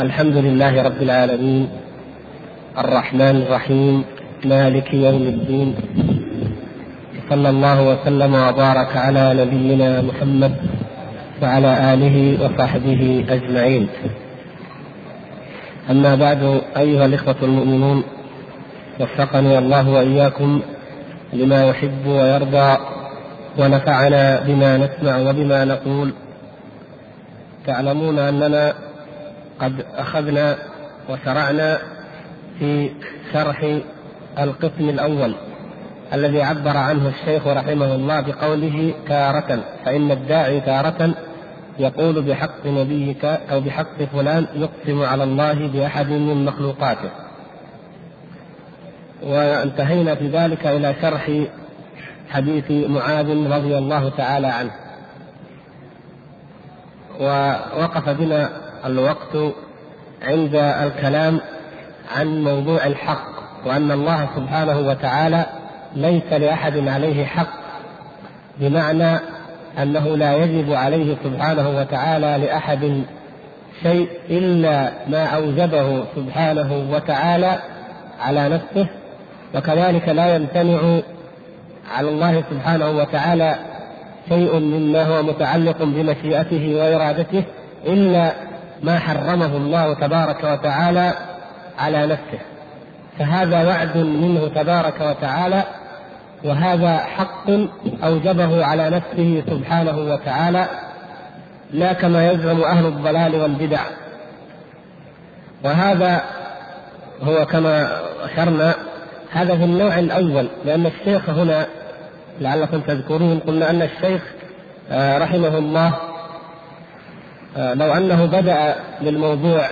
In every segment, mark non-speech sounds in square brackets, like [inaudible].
الحمد لله رب العالمين. الرحمن الرحيم. مالك يوم الدين. صلى الله وسلم وبارك على نبينا محمد وعلى آله وصحبه أجمعين. أما بعد أيها الإخوة المؤمنون وفقني الله وإياكم لما يحب ويرضى ونفعنا بما نسمع وبما نقول. تعلمون أننا قد أخذنا وشرعنا في شرح القسم الأول الذي عبر عنه الشيخ رحمه الله بقوله تارة فإن الداعي تارة يقول بحق نبيك أو بحق فلان يقسم على الله بأحد من مخلوقاته. وانتهينا في ذلك إلى شرح حديث معاذ رضي الله تعالى عنه. ووقف بنا الوقت عند الكلام عن موضوع الحق وأن الله سبحانه وتعالى ليس لأحد عليه حق بمعنى أنه لا يجب عليه سبحانه وتعالى لأحد شيء إلا ما أوجبه سبحانه وتعالى على نفسه وكذلك لا يمتنع على الله سبحانه وتعالى شيء مما هو متعلق بمشيئته وإرادته إلا ما حرمه الله تبارك وتعالى على نفسه. فهذا وعد منه تبارك وتعالى وهذا حق أوجبه على نفسه سبحانه وتعالى لا كما يزعم أهل الضلال والبدع. وهذا هو كما أشرنا هذا في النوع الأول لأن الشيخ هنا لعلكم تذكرون قلنا أن الشيخ آه، رحمه الله لو أنه بدأ بالموضوع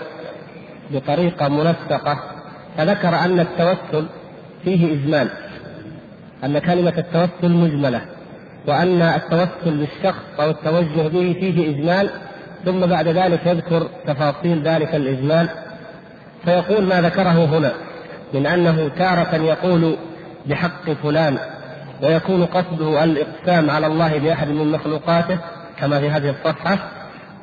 بطريقة منسقه فذكر أن التوسل فيه إجمال أن كلمة التوسل مجملة وأن التوسل بالشخص أو التوجه به فيه إجمال ثم بعد ذلك يذكر تفاصيل ذلك الإجمال فيقول ما ذكره هنا من أنه تارة يقول بحق فلان ويكون قصده الإقسام على الله بأحد من مخلوقاته كما في هذه الصفحة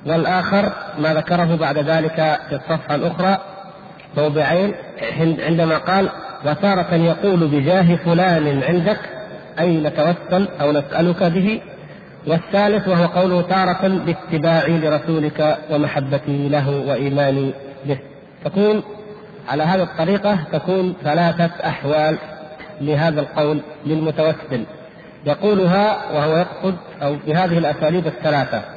والآخر ما ذكره بعد ذلك في الصفحة الأخرى موضعين عندما قال وتارة يقول بجاه فلان عندك أي نتوسل أو نسألك به. والثالث وهو قوله تارة باتباعي لرسولك ومحبتي له وإيماني به. تكون على هذه الطريقة تكون ثلاثة أحوال لهذا القول للمتوسل. يقولها وهو يقصد أو بهذه الأساليب الثلاثة.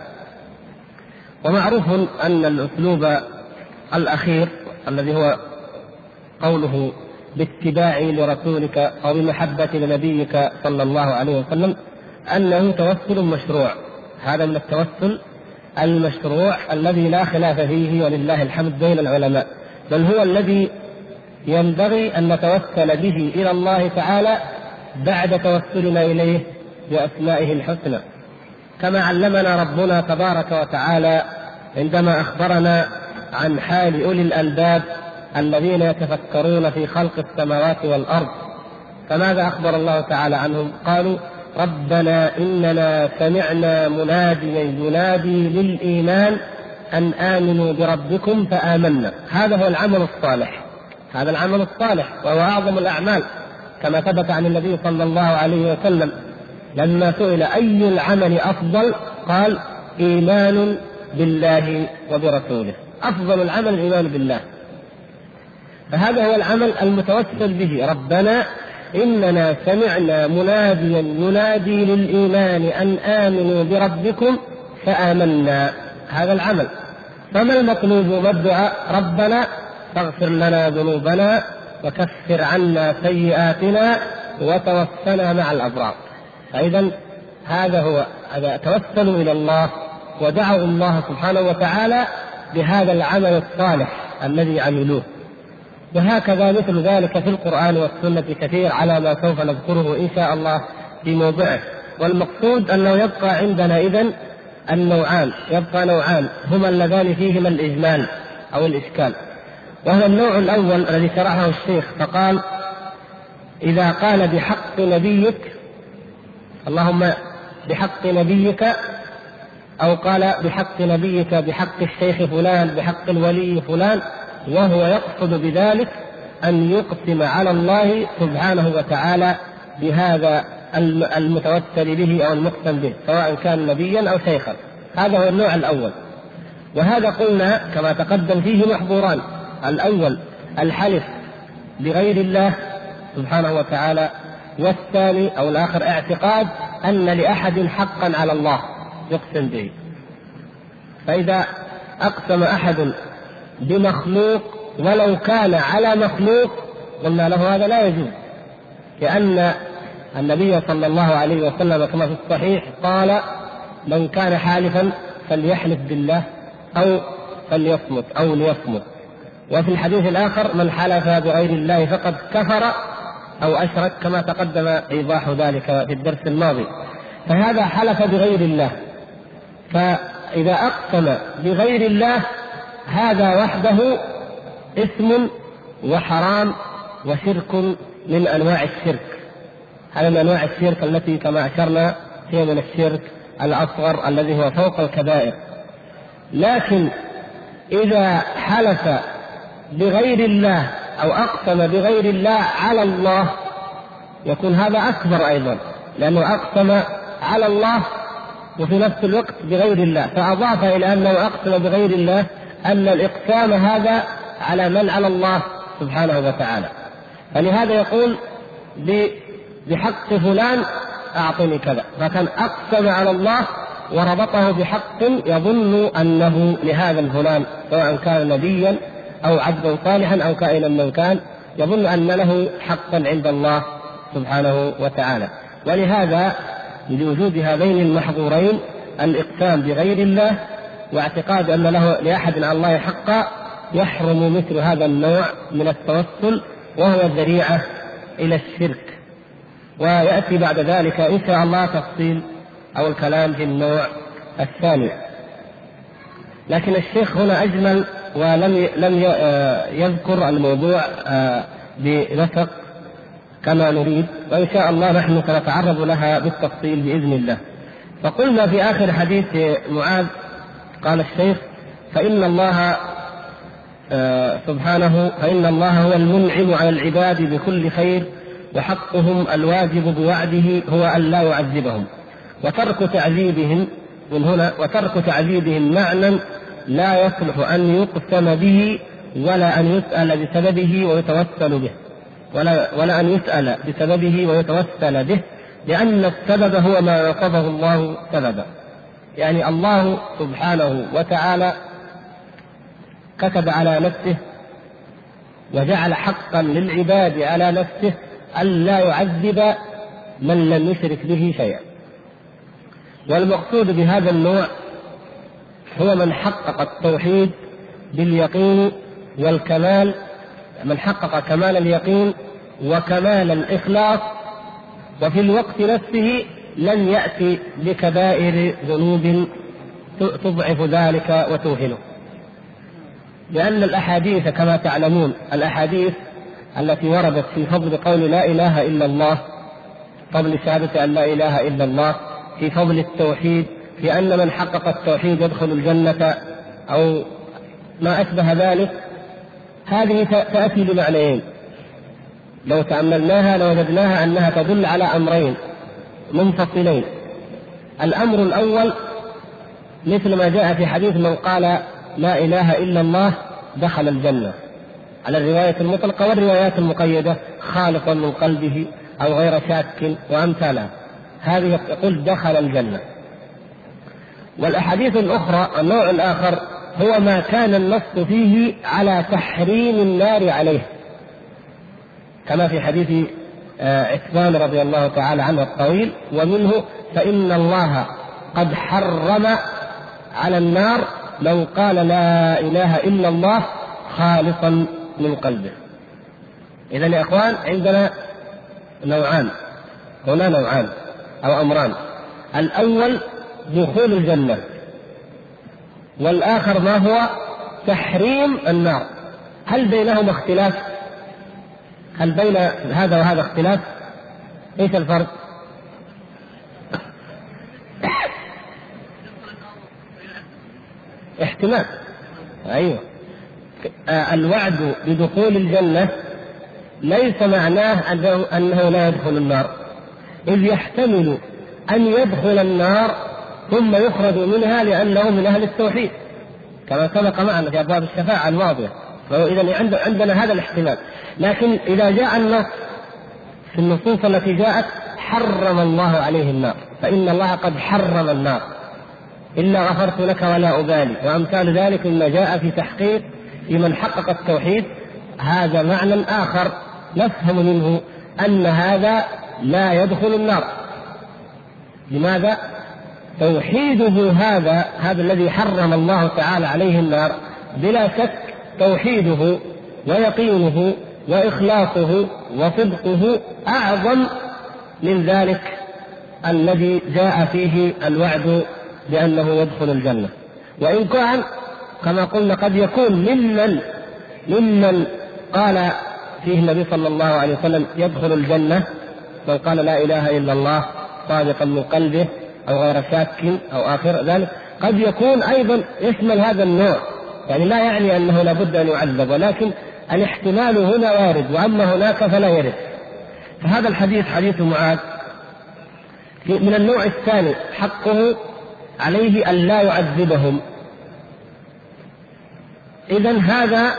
ومعروف أن الأسلوب الأخير الذي هو قوله باتباعي لرسولك أو بمحبة لنبيك صلى الله عليه وسلم أنه توسل مشروع. هذا من التوسل المشروع الذي لا خلاف فيه ولله الحمد بين العلماء بل هو الذي ينبغي أن نتوسل به إلى الله تعالى بعد توسلنا إليه بأسمائه الحسنى. كما علمنا ربنا تبارك وتعالى عندما أخبرنا عن حال أولي الألباب الذين يتفكرون في خلق السماوات والأرض. فماذا أخبر الله تعالى عنهم؟ قالوا ربنا إننا سمعنا مناديا ينادي للإيمان أن آمنوا بربكم فآمنا. هذا هو العمل الصالح. هذا العمل الصالح وهو أعظم الأعمال كما ثبت عن النبي صلى الله عليه وسلم. لما سئل أي العمل أفضل قال إيمان بالله وبرسوله. أفضل العمل الإيمان بالله. فهذا هو العمل المتوسل به. ربنا إننا سمعنا مناديا ينادي للإيمان أن آمنوا بربكم فآمنا. هذا العمل. فما المطلوب ما الدعاء؟ ربنا فاغفر لنا ذنوبنا وكفر عنا سيئاتنا وتوفنا مع الأبرار. فإذا هذا هو هذا توسلوا إلى الله ودعوا الله سبحانه وتعالى بهذا العمل الصالح الذي عملوه. وهكذا مثل ذلك في القرآن والسنة كثير على ما سوف نذكره إن شاء الله في موضعه. والمقصود أنه يبقى عندنا إذن النوعان يبقى نوعان هما اللذان فيهما الإجمال أو الإشكال. وهو النوع الأول الذي شرحه الشيخ فقال إذا قال بحق نبيك اللهم بحق نبيك أو قال بحق نبيك بحق الشيخ فلان بحق الولي فلان وهو يقصد بذلك أن يقسم على الله سبحانه وتعالى بهذا المتوسل به أو المقسم به سواء كان نبيا أو شيخا. هذا هو النوع الأول. وهذا قلنا كما تقدم فيه محظوران. الأول الحلف بغير الله سبحانه وتعالى والثاني أو الآخر اعتقاد أن لأحد حقا على الله. يقسم به. فإذا أقسم أحد بمخلوق ولو كان على مخلوق قلنا له هذا لا يجوز. لأن النبي صلى الله عليه وسلم كما في الصحيح قال من كان حالفا فليحلف بالله أو فليصمت أو ليصمت. وفي الحديث الآخر من حلف بغير الله فقد كفر أو أشرك كما تقدم إيضاح ذلك في الدرس الماضي. فهذا حلف بغير الله. فإذا أقسم بغير الله هذا وحده اسم وحرام وشرك من أنواع الشرك. هذا من أنواع الشرك التي كما أشرنا هي من الشرك الأصغر الذي هو فوق الكبائر. لكن إذا حلف بغير الله أو أقسم بغير الله على الله يكون هذا أكبر أيضا لأنه أقسم على الله وفي نفس الوقت بغير الله فأضاف إلى أنه أقسم بغير الله أن الإقسام هذا على من على الله سبحانه وتعالى. فلهذا يقول بحق فلان أعطني كذا فكان أقسم على الله وربطه بحق يظن أنه لهذا الفلان سواء كان نبيا أو عبدا صالحا أو كائنا من كان يظن أن له حقا عند الله سبحانه وتعالى. ولهذا لوجود هذين المحظورين الإقسام بغير الله واعتقاد أن له لأحد على الله حقا يحرم مثل هذا النوع من التوسل وهو ذريعة إلى الشرك. ويأتي بعد ذلك إن شاء الله تفصيل أو الكلام في النوع الثاني. لكن الشيخ هنا أجمل ولم لم آه، يذكر الموضوع آه، بنسق كما نريد وإن شاء الله نحن سنتعرض لها بالتفصيل بإذن الله. فقلنا في آخر حديث معاذ قال الشيخ فإن الله آه، سبحانه فإن الله هو المنعم على العباد بكل خير وحقهم الواجب بوعده هو أن لا يعذبهم وترك تعذيبهم من هنا وترك تعذيبهم معنى لا يصلح أن يقسم به ولا أن يسأل بسببه ويتوسل به. ولا ولا أن يسأل بسببه ويتوسل به لأن السبب هو ما وصفه الله سببا. يعني الله سبحانه وتعالى كتب على نفسه وجعل حقا للعباد على نفسه ألا يعذب من لم يشرك به شيئا. والمقصود بهذا النوع هو من حقق التوحيد باليقين والكمال من حقق كمال اليقين وكمال الإخلاص وفي الوقت نفسه لن يأتي بكبائر ذنوب تضعف ذلك وتوهنه. لأن الأحاديث كما تعلمون الأحاديث التي وردت في فضل قول لا إله إلا الله فضل شهادة أن لا إله إلا الله في فضل التوحيد في أن من حقق التوحيد يدخل الجنة أو ما أشبه ذلك هذه تأتي بمعنيين. لو تأملناها لوجدناها أنها تدل على أمرين منفصلين. الأمر الأول مثل ما جاء في حديث من قال لا إله إلا الله دخل الجنة. على الرواية المطلقة والروايات المقيدة خالصا من قلبه أو غير شاك وأمثالها هذه يقول دخل الجنة. والأحاديث الأخرى النوع الآخر هو ما كان النص فيه على تحريم النار عليه. كما في حديث آه، عثمان رضي الله تعالى عنه الطويل ومنه فإن الله قد حرم على النار من قال لا إله إلا الله خالصا من قلبه. إذا يا إخوان عندنا نوعان هنا نوعان أو أمران. الأول دخول الجنة والآخر ما هو تحريم النار هل بينهما اختلاف؟ هل بين هذا وهذا اختلاف؟ إيش الفرق؟ احتمال أيوه آه، الوعد بدخول الجنة ليس معناه انه لا يدخل النار إذ يحتمل أن يدخل النار ثم يخرج منها لأنه من أهل التوحيد. كما سبق معنا في أبواب الشفاعة الماضية. فاذا عندنا هذا الاحتمال. لكن إذا جاء النص في النصوص التي جاءت حرم الله عليه النار. فإن الله قد حرم النار. إلا غفرت لك ولا أبالي. وأمثال ذلك مما جاء في تحقيق في من حقق التوحيد. هذا معنى آخر نفهم منه أن هذا لا يدخل النار. لماذا؟ توحيده هذا هذا الذي حرم الله تعالى عليه النار بلا شك توحيده ويقينه وإخلاصه وصدقه أعظم من ذلك الذي جاء فيه الوعد بأنه يدخل الجنة. وإن كان كما قلنا قد يكون ممن ممن قال فيه النبي صلى الله عليه وسلم يدخل الجنة من قال لا إله إلا الله صادقا من قلبه أو غير شاك أو آخر ذلك قد يكون أيضا يشمل هذا النوع. يعني لا يعني أنه لابد أن يعذب ولكن الاحتمال هنا وارد وأما هناك فلا يرد. فهذا الحديث حديث معاذ. من النوع الثاني حقه عليه أن لا يعذبهم. اذا هذا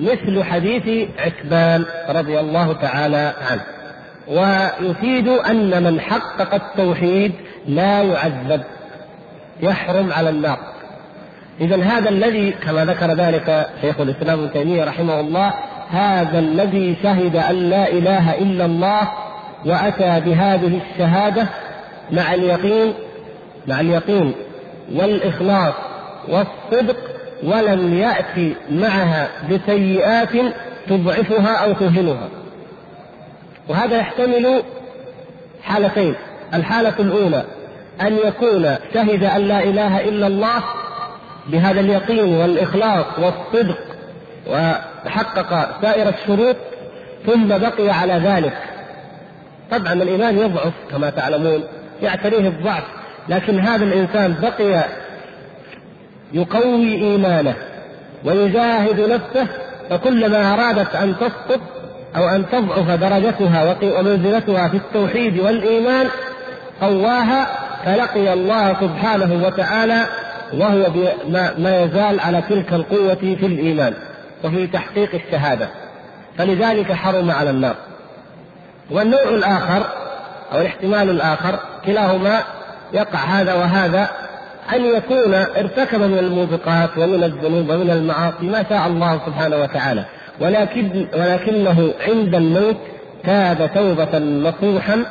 مثل حديث عتبان رضي الله تعالى عنه. ويفيد أن من حقق التوحيد لا يعذب يحرم على النار اذا هذا الذي كما ذكر ذلك شيخ الإسلام ابن تيمية رحمه الله هذا الذي شهد أن لا إله إلا الله وأتى بهذه الشهادة مع اليقين مع اليقين والإخلاص والصدق ولم يأتي معها بسيئات تضعفها أو توهنها وهذا يحتمل حالتين. الحالة الأولى أن يكون شهد أن لا إله إلا الله بهذا اليقين والإخلاص والصدق وحقق سائر الشروط ثم بقي على ذلك. طبعا الإيمان يضعف كما تعلمون يعتريه الضعف لكن هذا الإنسان بقي يقوي إيمانه ويجاهد نفسه فكلما أرادت أن تسقط أو أن تضعف درجتها ومنزلتها في التوحيد والإيمان قواها فلقي الله سبحانه وتعالى وهو ما يزال على تلك القوة في الإيمان وفي تحقيق الشهادة. فلذلك حرم على النار. والنوع الآخر أو الاحتمال الآخر كلاهما يقع هذا وهذا أن يكون ارتكب من الموبقات ومن الذنوب ومن المعاصي ما شاء الله سبحانه وتعالى. ولكن ولكنه عند الموت تاب توبة نصوحا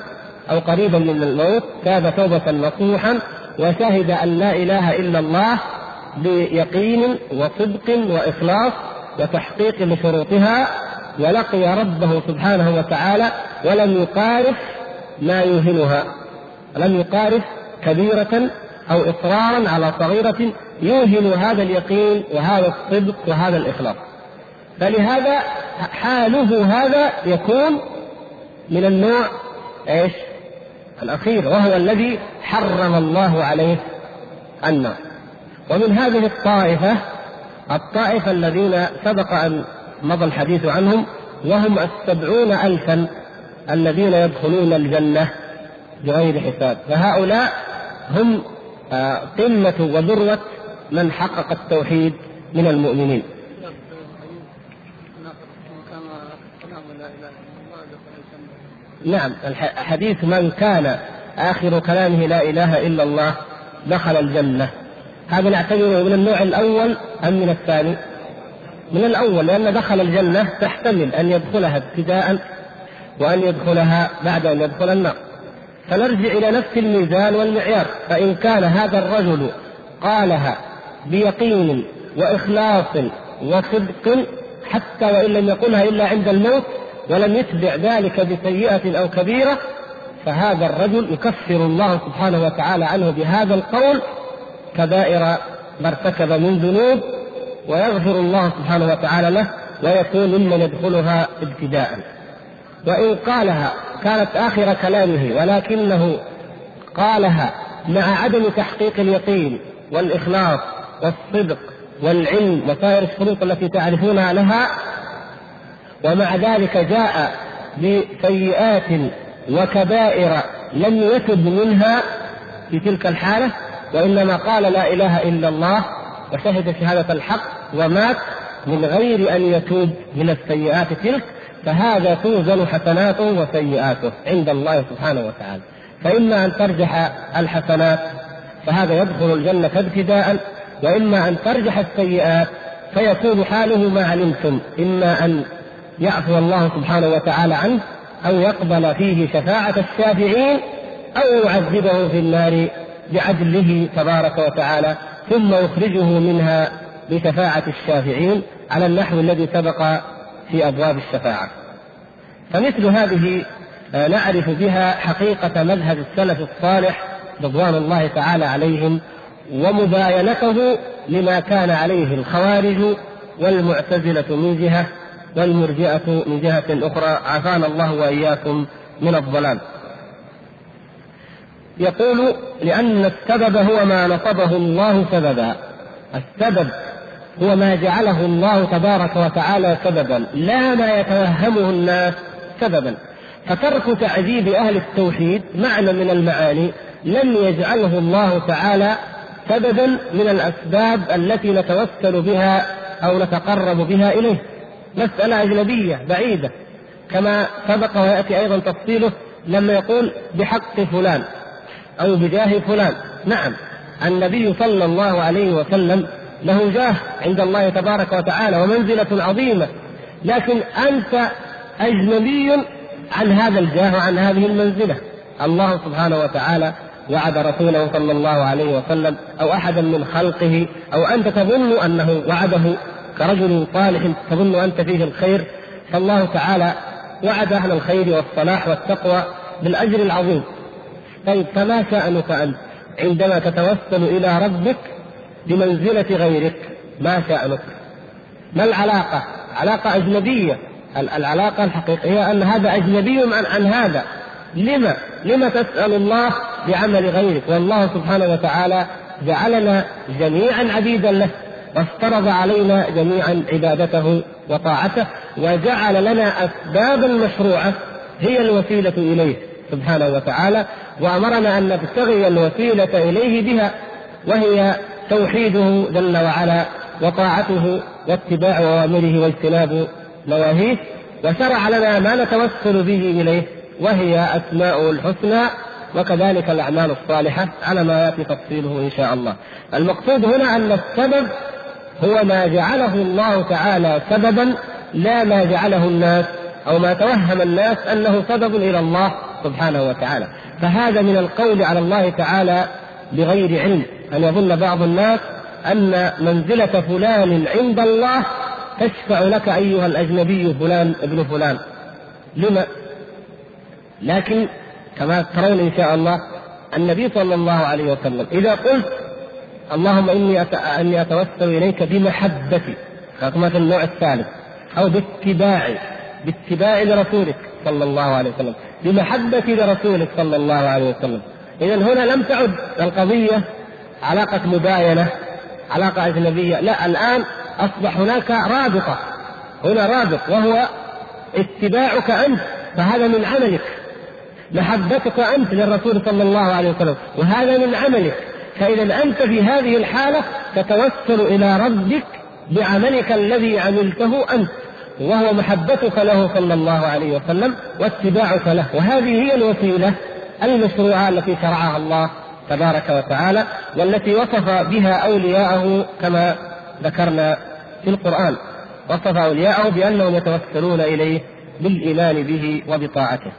أو قريبا من الموت تاب توبة نصوحا وشهد أن لا إله إلا الله بيقين وصدق وإخلاص وتحقيق لشروطها ولقي ربه سبحانه وتعالى ولم يقارف ما يوهنها لم يقارف كبيرة أو إصرارا على صغيرة يوهن هذا اليقين وهذا الصدق وهذا الإخلاص. فلهذا حاله هذا يكون من النوع إيش؟ الأخير وهو الذي حرم الله عليه النار. ومن هذه الطائفة الطائفة الذين سبق أن مضى الحديث عنهم وهم السبعون الفا الذين يدخلون الجنة بغير حساب. فهؤلاء هم آه، قمة وذروة من حقق التوحيد من المؤمنين. نعم حديث من كان آخر كلامه لا إله إلا الله دخل الجنة. هذا نعتبره من النوع الأول أم من الثاني؟ من الأول لأن دخل الجنة تحتمل أن يدخلها ابتداء وأن يدخلها بعد أن يدخل النار. فنرجع إلى نفس الميزان والمعيار. فإن كان هذا الرجل قالها بيقين وإخلاص وصدق حتى وإن لم يقلها إلا عند الموت ولم يتبع ذلك بسيئة أو كبيرة فهذا الرجل يكفر الله سبحانه وتعالى عنه بهذا القول كبائر ما ارتكب من ذنوب ويغفر الله سبحانه وتعالى له ويكون ممن يدخلها ابتداء. وإن قالها كانت آخر كلامه ولكنه قالها مع عدم تحقيق اليقين والإخلاص والصدق والعلم وسائر الشروط التي تعرفونها لها ومع ذلك جاء بسيئات وكبائر لم يتب منها في تلك الحالة وإنما قال لا إله إلا الله وشهد شهادة الحق ومات من غير أن يتوب من السيئات تلك فهذا توزن حسناته وسيئاته عند الله سبحانه وتعالى. فإما أن ترجح الحسنات فهذا يدخل الجنة ابتداء وإما أن ترجح السيئات فيكون حاله ما علمتم إما أن يعفو الله سبحانه وتعالى عنه أو يقبل فيه شفاعة الشافعين أو يعذبه في النار بعدله تبارك وتعالى ثم يخرجه منها بشفاعة الشافعين على النحو الذي سبق في أبواب الشفاعة. فمثل هذه آه، نعرف بها حقيقة مذهب السلف الصالح رضوان الله تعالى عليهم ومباينته لما كان عليه الخوارج والمعتزلة من جهة والمرجئة من جهة أخرى عافانا الله وإياكم من الضلال. يقول لأن السبب هو ما نصبه الله سببا. السبب هو ما جعله الله تبارك وتعالى سببا لا ما يتوهمه الناس سببا. فترك تعذيب أهل التوحيد معنى من المعاني لم يجعله الله تعالى سببا من الأسباب التي نتوسل بها أو نتقرب بها إليه. مسألة أجنبية بعيدة. كما سبق ويأتي أيضا تفصيله لما يقول بحق فلان أو بجاه فلان. نعم النبي صلى الله عليه وسلم له جاه عند الله تبارك وتعالى ومنزلة عظيمة. لكن أنت أجنبي عن هذا الجاه وعن هذه المنزلة. الله سبحانه وتعالى وعد رسوله صلى الله عليه وسلم أو أحدا من خلقه أو أنت تظن أنه وعده كرجل صالح تظن أنت فيه الخير فالله تعالى وعد أهل الخير والصلاح والتقوى بالأجر العظيم. طيب فما شأنك أنت؟ عندما تتوسل إلى ربك بمنزلة غيرك ما شأنك؟ ما العلاقة؟ علاقة أجنبية. العلاقة الحقيقية أن هذا أجنبي عن, عن هذا. لما؟ لما تسأل الله بعمل غيرك؟ والله سبحانه وتعالى جعلنا جميعا عبيدا له. وافترض علينا جميعا عبادته وطاعته وجعل لنا أسبابا مشروعة هي الوسيلة إليه سبحانه وتعالى وأمرنا أن نبتغي الوسيلة إليه بها وهي توحيده جل وعلا وطاعته واتباع أوامره واجتناب نواهيه وشرع لنا ما نتوسل به إليه وهي أسماء الحسنى وكذلك الأعمال الصالحة على ما يأتي تفصيله إن شاء الله. المقصود هنا أن السبب هو ما جعله الله تعالى سببا لا ما جعله الناس أو ما توهم الناس أنه سبب إلى الله سبحانه وتعالى. فهذا من القول على الله تعالى بغير علم. أن يظن بعض الناس أن منزلة فلان عند الله تشفع لك أيها الأجنبي فلان ابن فلان. لما لكن كما ترون إن شاء الله النبي صلى الله عليه وسلم إذا قلت اللهم إني أني أتوسل إليك بمحبتي كما في النوع الثالث أو باتباعي باتباعي لرسولك صلى الله عليه وسلم بمحبتي لرسولك صلى الله عليه وسلم. إذا هنا لم تعد القضية علاقة مباينة علاقة أجنبية لا الآن أصبح هناك رابطة هنا رابط وهو اتباعك أنت فهذا من عملك محبتك أنت للرسول صلى الله عليه وسلم وهذا من عملك. فإذا أنت في هذه الحالة تتوسل إلى ربك بعملك الذي عملته أنت وهو محبتك له صلى الله عليه وسلم واتباعك له. وهذه هي الوسيلة المشروعة التي شرعها الله تبارك وتعالى والتي وصف بها أولياءه كما ذكرنا في القرآن. وصف أولياءه بأنهم يتوسلون إليه بالإيمان به وبطاعته.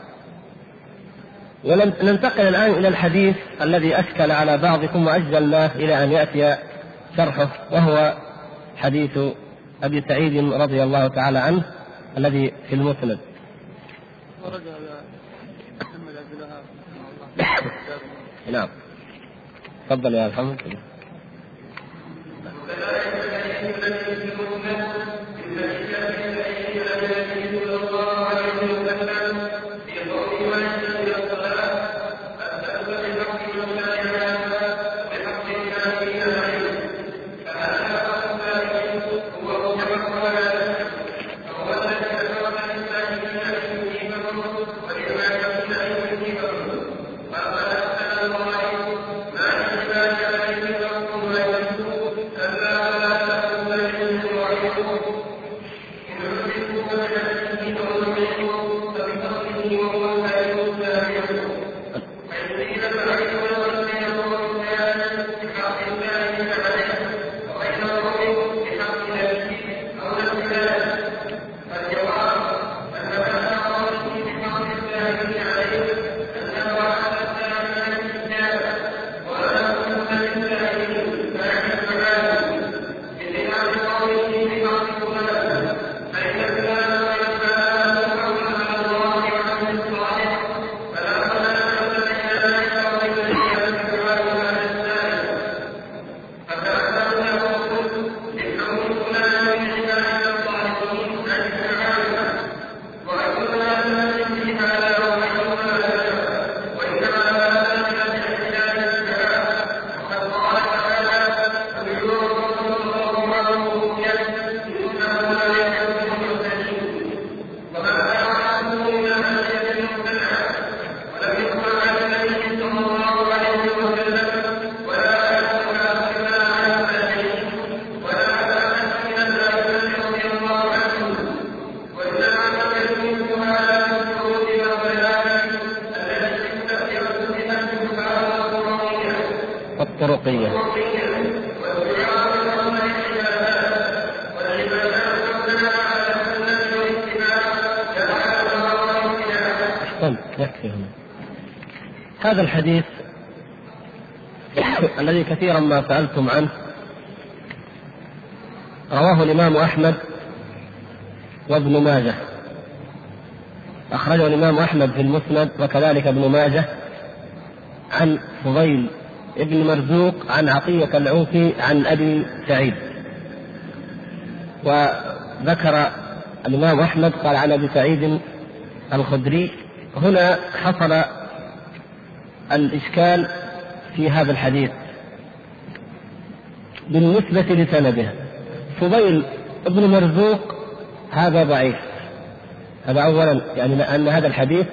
وننتقل الآن إلى الحديث الذي أشكل على بعضكم وأجلناه إلى أن يأتي شرحه وهو حديث أبي سعيد رضي الله تعالى عنه الذي في المسند. نعم. تفضل يا محمد. هذا الحديث [coughs] الذي كثيرا ما سألتم عنه. رواه الإمام أحمد وابن ماجه. أخرجه الإمام أحمد في المسند وكذلك ابن ماجه عن فضيل ابن مرزوق عن عطية العوفي عن أبي سعيد. وذكر الإمام أحمد قال عن أبي سعيد الخدري هنا حصل الإشكال في هذا الحديث بالنسبة لسنده. فضيل ابن مرزوق هذا ضعيف. هذا أولا يعني أن هذا الحديث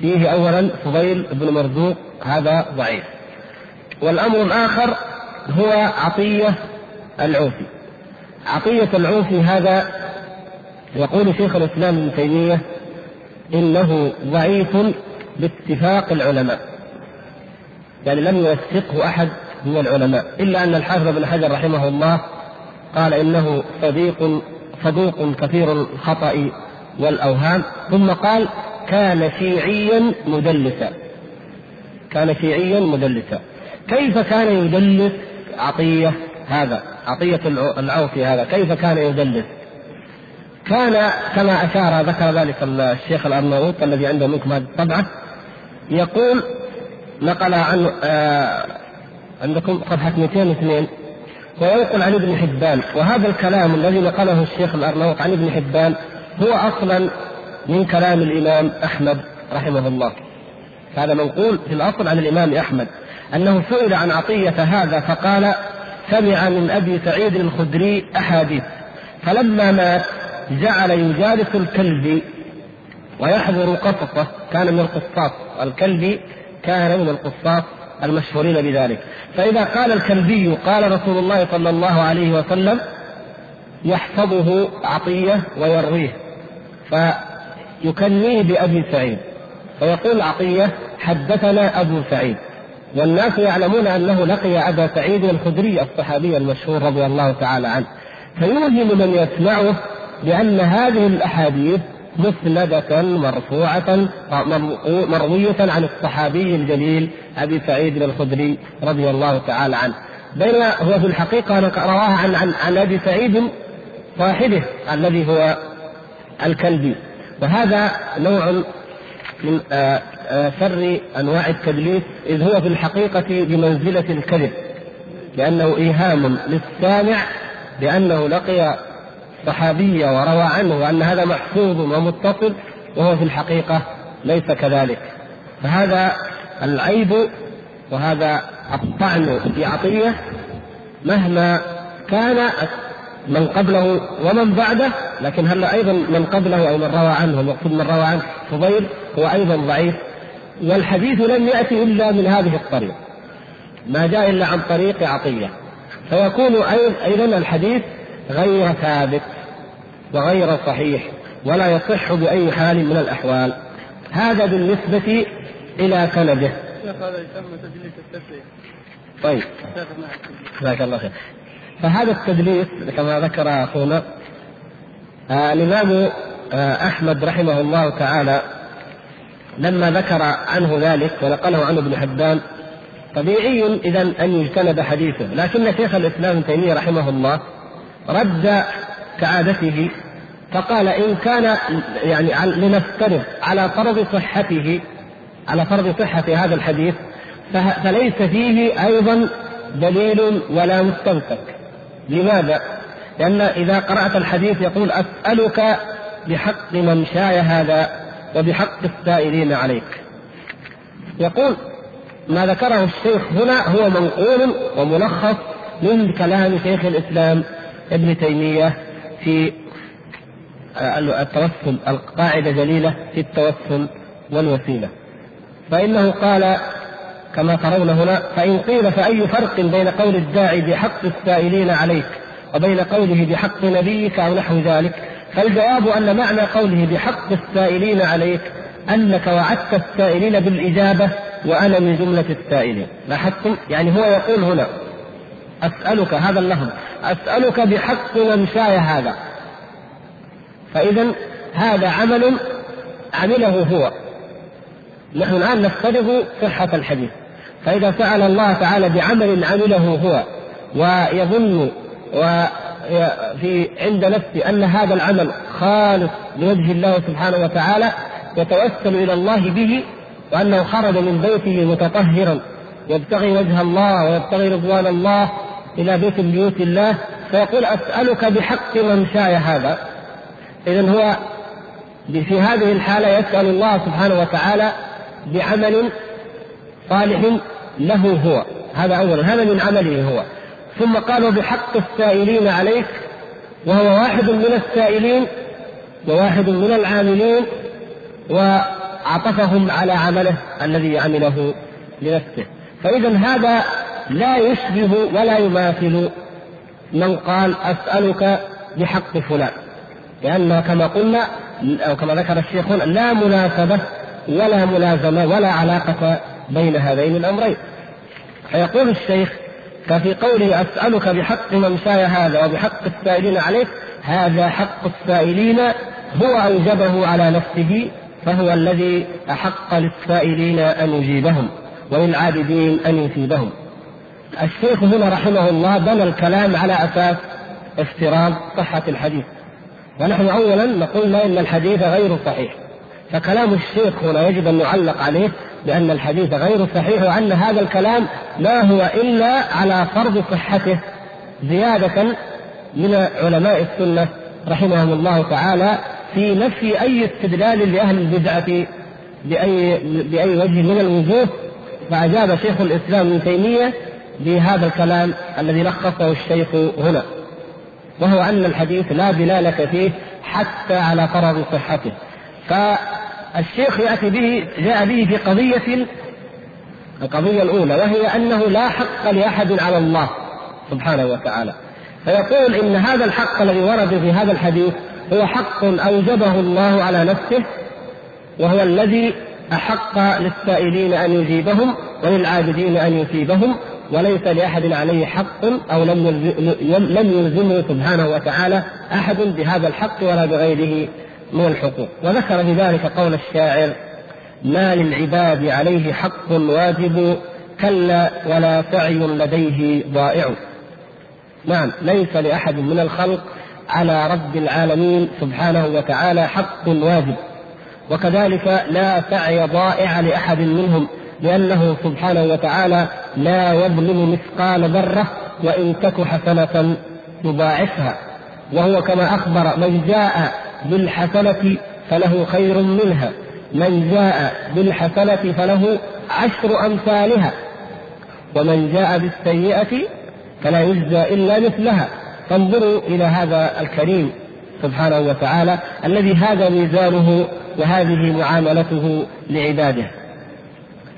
فيه أولا فضيل بن مرزوق هذا ضعيف. والأمر الآخر هو عطية العوفي. عطية العوفي هذا يقول شيخ الإسلام ابن تيمية إنه ضعيف باتفاق العلماء. يعني لم يوثقه أحد من العلماء إلا أن الحافظ بن حجر رحمه الله قال إنه صديق صدوق كثير الخطأ والأوهام ثم قال كان شيعيا مدلسا. كان شيعيا مدلسا. كيف كان يدلس؟ عطية هذا عطية العوفي هذا كيف كان يدلس؟ كان كما أشار ذكر ذلك الشيخ الأرناؤوط الذي عنده منكم هذه الطبعة يقول نقل عن آه عندكم صفحة 202 وينقل عن ابن حبان وهذا الكلام الذي نقله الشيخ الأرناؤوط عن ابن حبان هو أصلا من كلام الإمام أحمد رحمه الله. هذا منقول في الأصل عن الإمام أحمد أنه سئل عن عطية هذا فقال سمع من أبي سعيد الخدري أحاديث فلما مات جعل يجالس الكلب ويحضر قصصه كان من القصاص. الكلب كان من القصاص المشهورين بذلك. فإذا قال الكلبي قال رسول الله صلى الله عليه وسلم يحفظه عطية ويرويه فيكنيه بأبي سعيد. فيقول عطية حدثنا أبو سعيد. والناس يعلمون أنه لقي أبا سعيد الخدري الصحابي المشهور رضي الله تعالى عنه. فيوهم من يسمعه بأن هذه الأحاديث مسندة مرفوعة مروية عن الصحابي الجليل أبي سعيد الخدري رضي الله تعالى عنه. بينما هو في الحقيقة رواها عن عن, عن أبي سعيد صاحبه الذي هو الكلبي. وهذا نوع من آه، آه، شر أنواع التدليس إذ هو في الحقيقة بمنزلة الكذب لأنه إيهام للسامع بانه لقي صحابية وروى عنه وأن هذا محفوظ ومتصل وهو في الحقيقة ليس كذلك. فهذا العيب وهذا الطعن في عطية مهما كان من قبله ومن بعده لكن هل أيضا من قبله أو من روى عنه المقصود من روى عنه فضيل هو أيضا ضعيف. والحديث لم يأتي إلا من هذه الطريق. ما جاء إلا عن طريق عطية. فيكون أيضا الحديث غير ثابت وغير صحيح ولا يصح بأي حال من الأحوال. هذا بالنسبة إلى سنده. هذا يسمى تدليس طيب. جزاك الله خير. فهذا التدليس كما ذكر أخونا آه الإمام آه أحمد رحمه الله تعالى لما ذكر عنه ذلك ونقله عنه ابن حبان طبيعي إذا أن يجتنب حديثه. لكن شيخ الإسلام ابن تيمية رحمه الله رد كعادته فقال إن كان يعني لنفترض على فرض صحته على فرض صحة هذا الحديث فليس فيه أيضا دليل ولا مستمسك لماذا؟ لأن إذا قرأت الحديث يقول أسألك بحق ممشاي هذا وبحق السائلين عليك يقول ما ذكره الشيخ هنا هو منقول وملخص من كلام شيخ الإسلام ابن تيمية في التوسل القاعدة جليلة في التوسل والوسيلة. فإنه قال كما ترون هنا فإن قيل فأي فرق بين قول الداعي بحق السائلين عليك وبين قوله بحق نبيك أو نحو ذلك فالجواب أن معنى قوله بحق السائلين عليك أنك وعدت السائلين بالإجابة وأنا من جملة السائلين. لاحظتم؟ يعني هو يقول هنا أسألك هذا اللفظ. أسألك بحق ممشاي هذا. فإذا هذا عمل عمله هو. نحن الآن نفترض صحة الحديث. فإذا سأل الله تعالى بعمل عمله هو ويظن وفي عند نفسه أن هذا العمل خالص لوجه الله سبحانه وتعالى يتوسل إلى الله به وأنه خرج من بيته متطهرا يبتغي وجه الله ويبتغي رضوان الله إلى بيت من بيوت الله فيقول أسألك بحق ممشاي هذا. إذا هو في هذه الحالة يسأل الله سبحانه وتعالى بعمل صالح له هو. هذا أولا هذا من عمله هو. ثم قالوا بحق السائلين عليك وهو واحد من السائلين وواحد من العاملين وعطفهم على عمله الذي عمله لنفسه. فإذا هذا لا يشبه ولا يماثل من قال أسألك بحق فلان. لأن كما قلنا أو كما ذكر الشيخ هنا لا مناسبة ولا ملازمة ولا علاقة بين هذين الأمرين. فيقول الشيخ ففي قوله أسألك بحق ممشاي هذا وبحق السائلين عليك هذا حق السائلين هو أوجبه على نفسه فهو الذي أحق للسائلين أن يجيبهم وللعابدين أن يثيبهم. الشيخ هنا رحمه الله بنى الكلام على أساس افتراض صحة الحديث. ونحن أولا نقول إن الحديث غير صحيح. فكلام الشيخ هنا يجب أن نعلق عليه بأن الحديث غير صحيح وأن هذا الكلام ما هو إلا على فرض صحته زيادة من علماء السنة رحمهم الله تعالى في نفي أي استدلال لأهل البدعة بأي بأي وجه من الوجوه. فأجاب شيخ الإسلام ابن تيمية بهذا الكلام الذي لخصه الشيخ هنا وهو أن الحديث لا دلالة فيه حتى على فرض صحته. فالشيخ يأتي به جاء به في قضية القضية الأولى وهي أنه لا حق لأحد على الله سبحانه وتعالى. فيقول إن هذا الحق الذي ورد في هذا الحديث هو حق أوجبه الله على نفسه وهو الذي أحق للسائلين أن يجيبهم وللعابدين أن يثيبهم وليس لأحد عليه حق أو لم يلزمه سبحانه وتعالى أحد بهذا الحق ولا بغيره من الحقوق. وذكر في ذلك قول الشاعر ما للعباد عليه حق واجب كلا ولا سعي لديه ضائع. نعم ليس لأحد من الخلق على رب العالمين سبحانه وتعالى حق واجب. وكذلك لا سعي ضائع لأحد منهم. لأنه سبحانه وتعالى لا يظلم مثقال ذرة وإن تك حسنة يضاعفها. وهو كما أخبر من جاء بالحسنة فله خير منها. من جاء بالحسنة فله عشر أمثالها. ومن جاء بالسيئة فلا يجزى إلا مثلها. فانظروا إلى هذا الكريم سبحانه وتعالى الذي هذا ميزانه وهذه معاملته لعباده.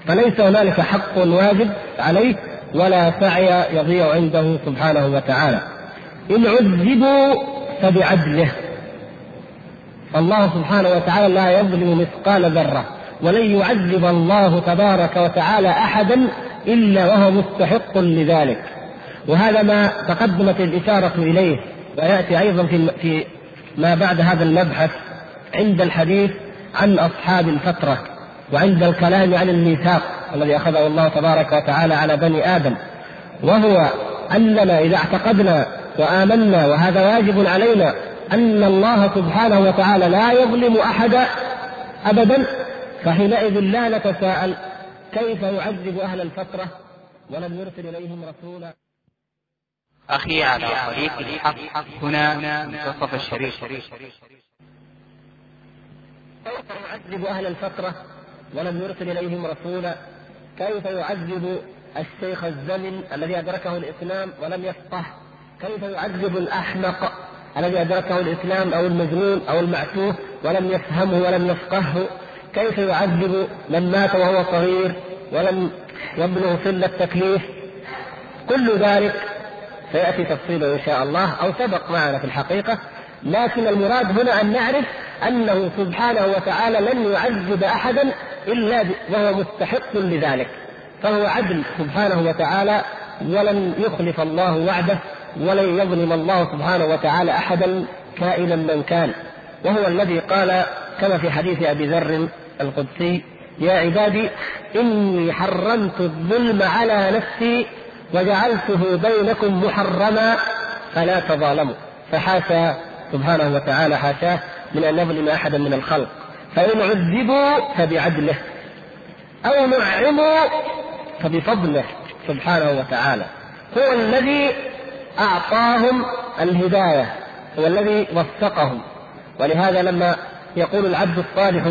فليس هنالك حق واجب عليه ولا سعي يضيع عنده سبحانه وتعالى. إن عذبوا فبعدله. الله سبحانه وتعالى لا يظلم مثقال ذرة ولن يعذب الله تبارك وتعالى أحدا إلا وهو مستحق لذلك. وهذا ما تقدمت الإشارة إليه ويأتي أيضا في ما بعد هذا المبحث عند الحديث عن أصحاب الفترة وعند الكلام عن الميثاق الذي أخذه الله تبارك وتعالى على بني آدم وهو أننا إذا اعتقدنا وآمنا وهذا واجب علينا أن الله سبحانه وتعالى لا يظلم أحدا أبدا فحينئذ لا نتساءل كيف يعذب أهل الفترة ولم يرسل إليهم رسولا. أخي على طريق الحق هنا منتصف الشريف. كيف يعذب أهل الفترة ولم يرسل إليهم رسولا. كيف يعذب الشيخ الزمن الذي أدركه الإسلام ولم يفقه؟ كيف يعذب الأحمق الذي أدركه الإسلام أو المجنون أو المعتوه ولم يفهمه ولم يفقهه؟ كيف يعذب من مات وهو صغير ولم يبلغ سن التكليف؟ كل ذلك سيأتي تفصيله إن شاء الله أو سبق معنا في الحقيقة. لكن المراد هنا أن نعرف أنه سبحانه وتعالى لن يعذب أحدا إلا وهو مستحق لذلك. فهو عدل سبحانه وتعالى ولن يخلف الله وعده ولن يظلم الله سبحانه وتعالى أحدا كائنا من كان. وهو الذي قال كما في حديث أبي ذر القدسي يا عبادي إني حرمت الظلم على نفسي وجعلته بينكم محرما فلا تظالموا. فحاشا سبحانه وتعالى حاشاه من أن يظلم أحدا من الخلق. فإن عذبوا فبعدله. أو نعموا فبفضله سبحانه وتعالى. هو الذي أعطاهم الهداية. هو الذي وفقهم. ولهذا لما يقول العبد الصالح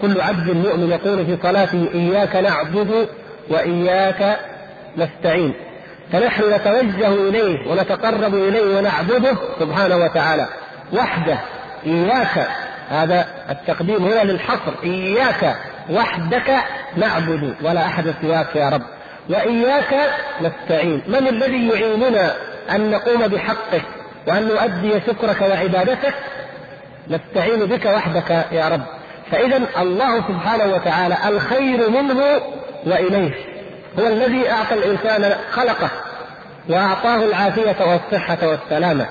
كل عبد مؤمن يقول في صلاته إياك نعبد وإياك نستعين. فنحن نتوجه إليه ونتقرب إليه ونعبده سبحانه وتعالى. وحده إياك. هذا التقديم هنا للحصر. إياك وحدك نعبد ولا أحد سواك يا رب. وإياك نستعين. من الذي يعيننا أن نقوم بحقك وأن نؤدي شكرك وعبادتك؟ نستعين بك وحدك يا رب. فإذا الله سبحانه وتعالى الخير منه وإليه. هو الذي أعطى الإنسان خلقه وأعطاه العافية والصحة والسلامة.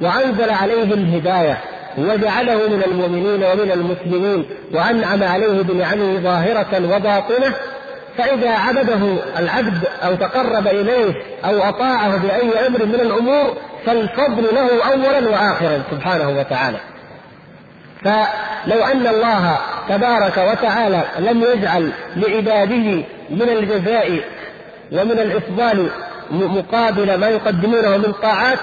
وأنزل عليه الهداية وجعله من المؤمنين ومن المسلمين وأنعم عليه بنعمه ظاهرة وباطنة. فإذا عبده العبد أو تقرب إليه أو أطاعه بأي أمر من الأمور فالفضل له أولا وآخرا سبحانه وتعالى. فلو أن الله تبارك وتعالى لم يجعل لعباده من الجزاء ومن الإفضال مقابل ما يقدمونه من طاعات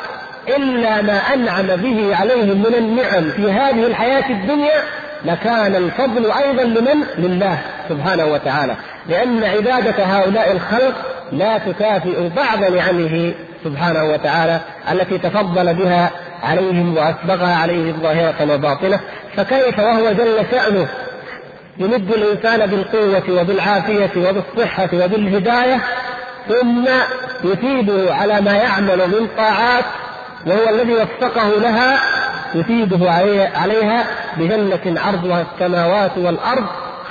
إلا ما أنعم به عليهم من النعم في هذه الحياة الدنيا لكان الفضل أيضا لمن؟ لله سبحانه وتعالى. لأن عبادة هؤلاء الخلق لا تكافئ بعض نعمه سبحانه وتعالى التي تفضل بها عليهم وأسبغها عليهم ظاهرة وباطنة. فكيف وهو جل شأنه؟ يمد الإنسان بالقوة وبالعافية وبالصحة وبالهداية ثم يثيبه على ما يعمل من طاعات وهو الذي وفقه لها يثيبه عليها بجنة عرضها السماوات والأرض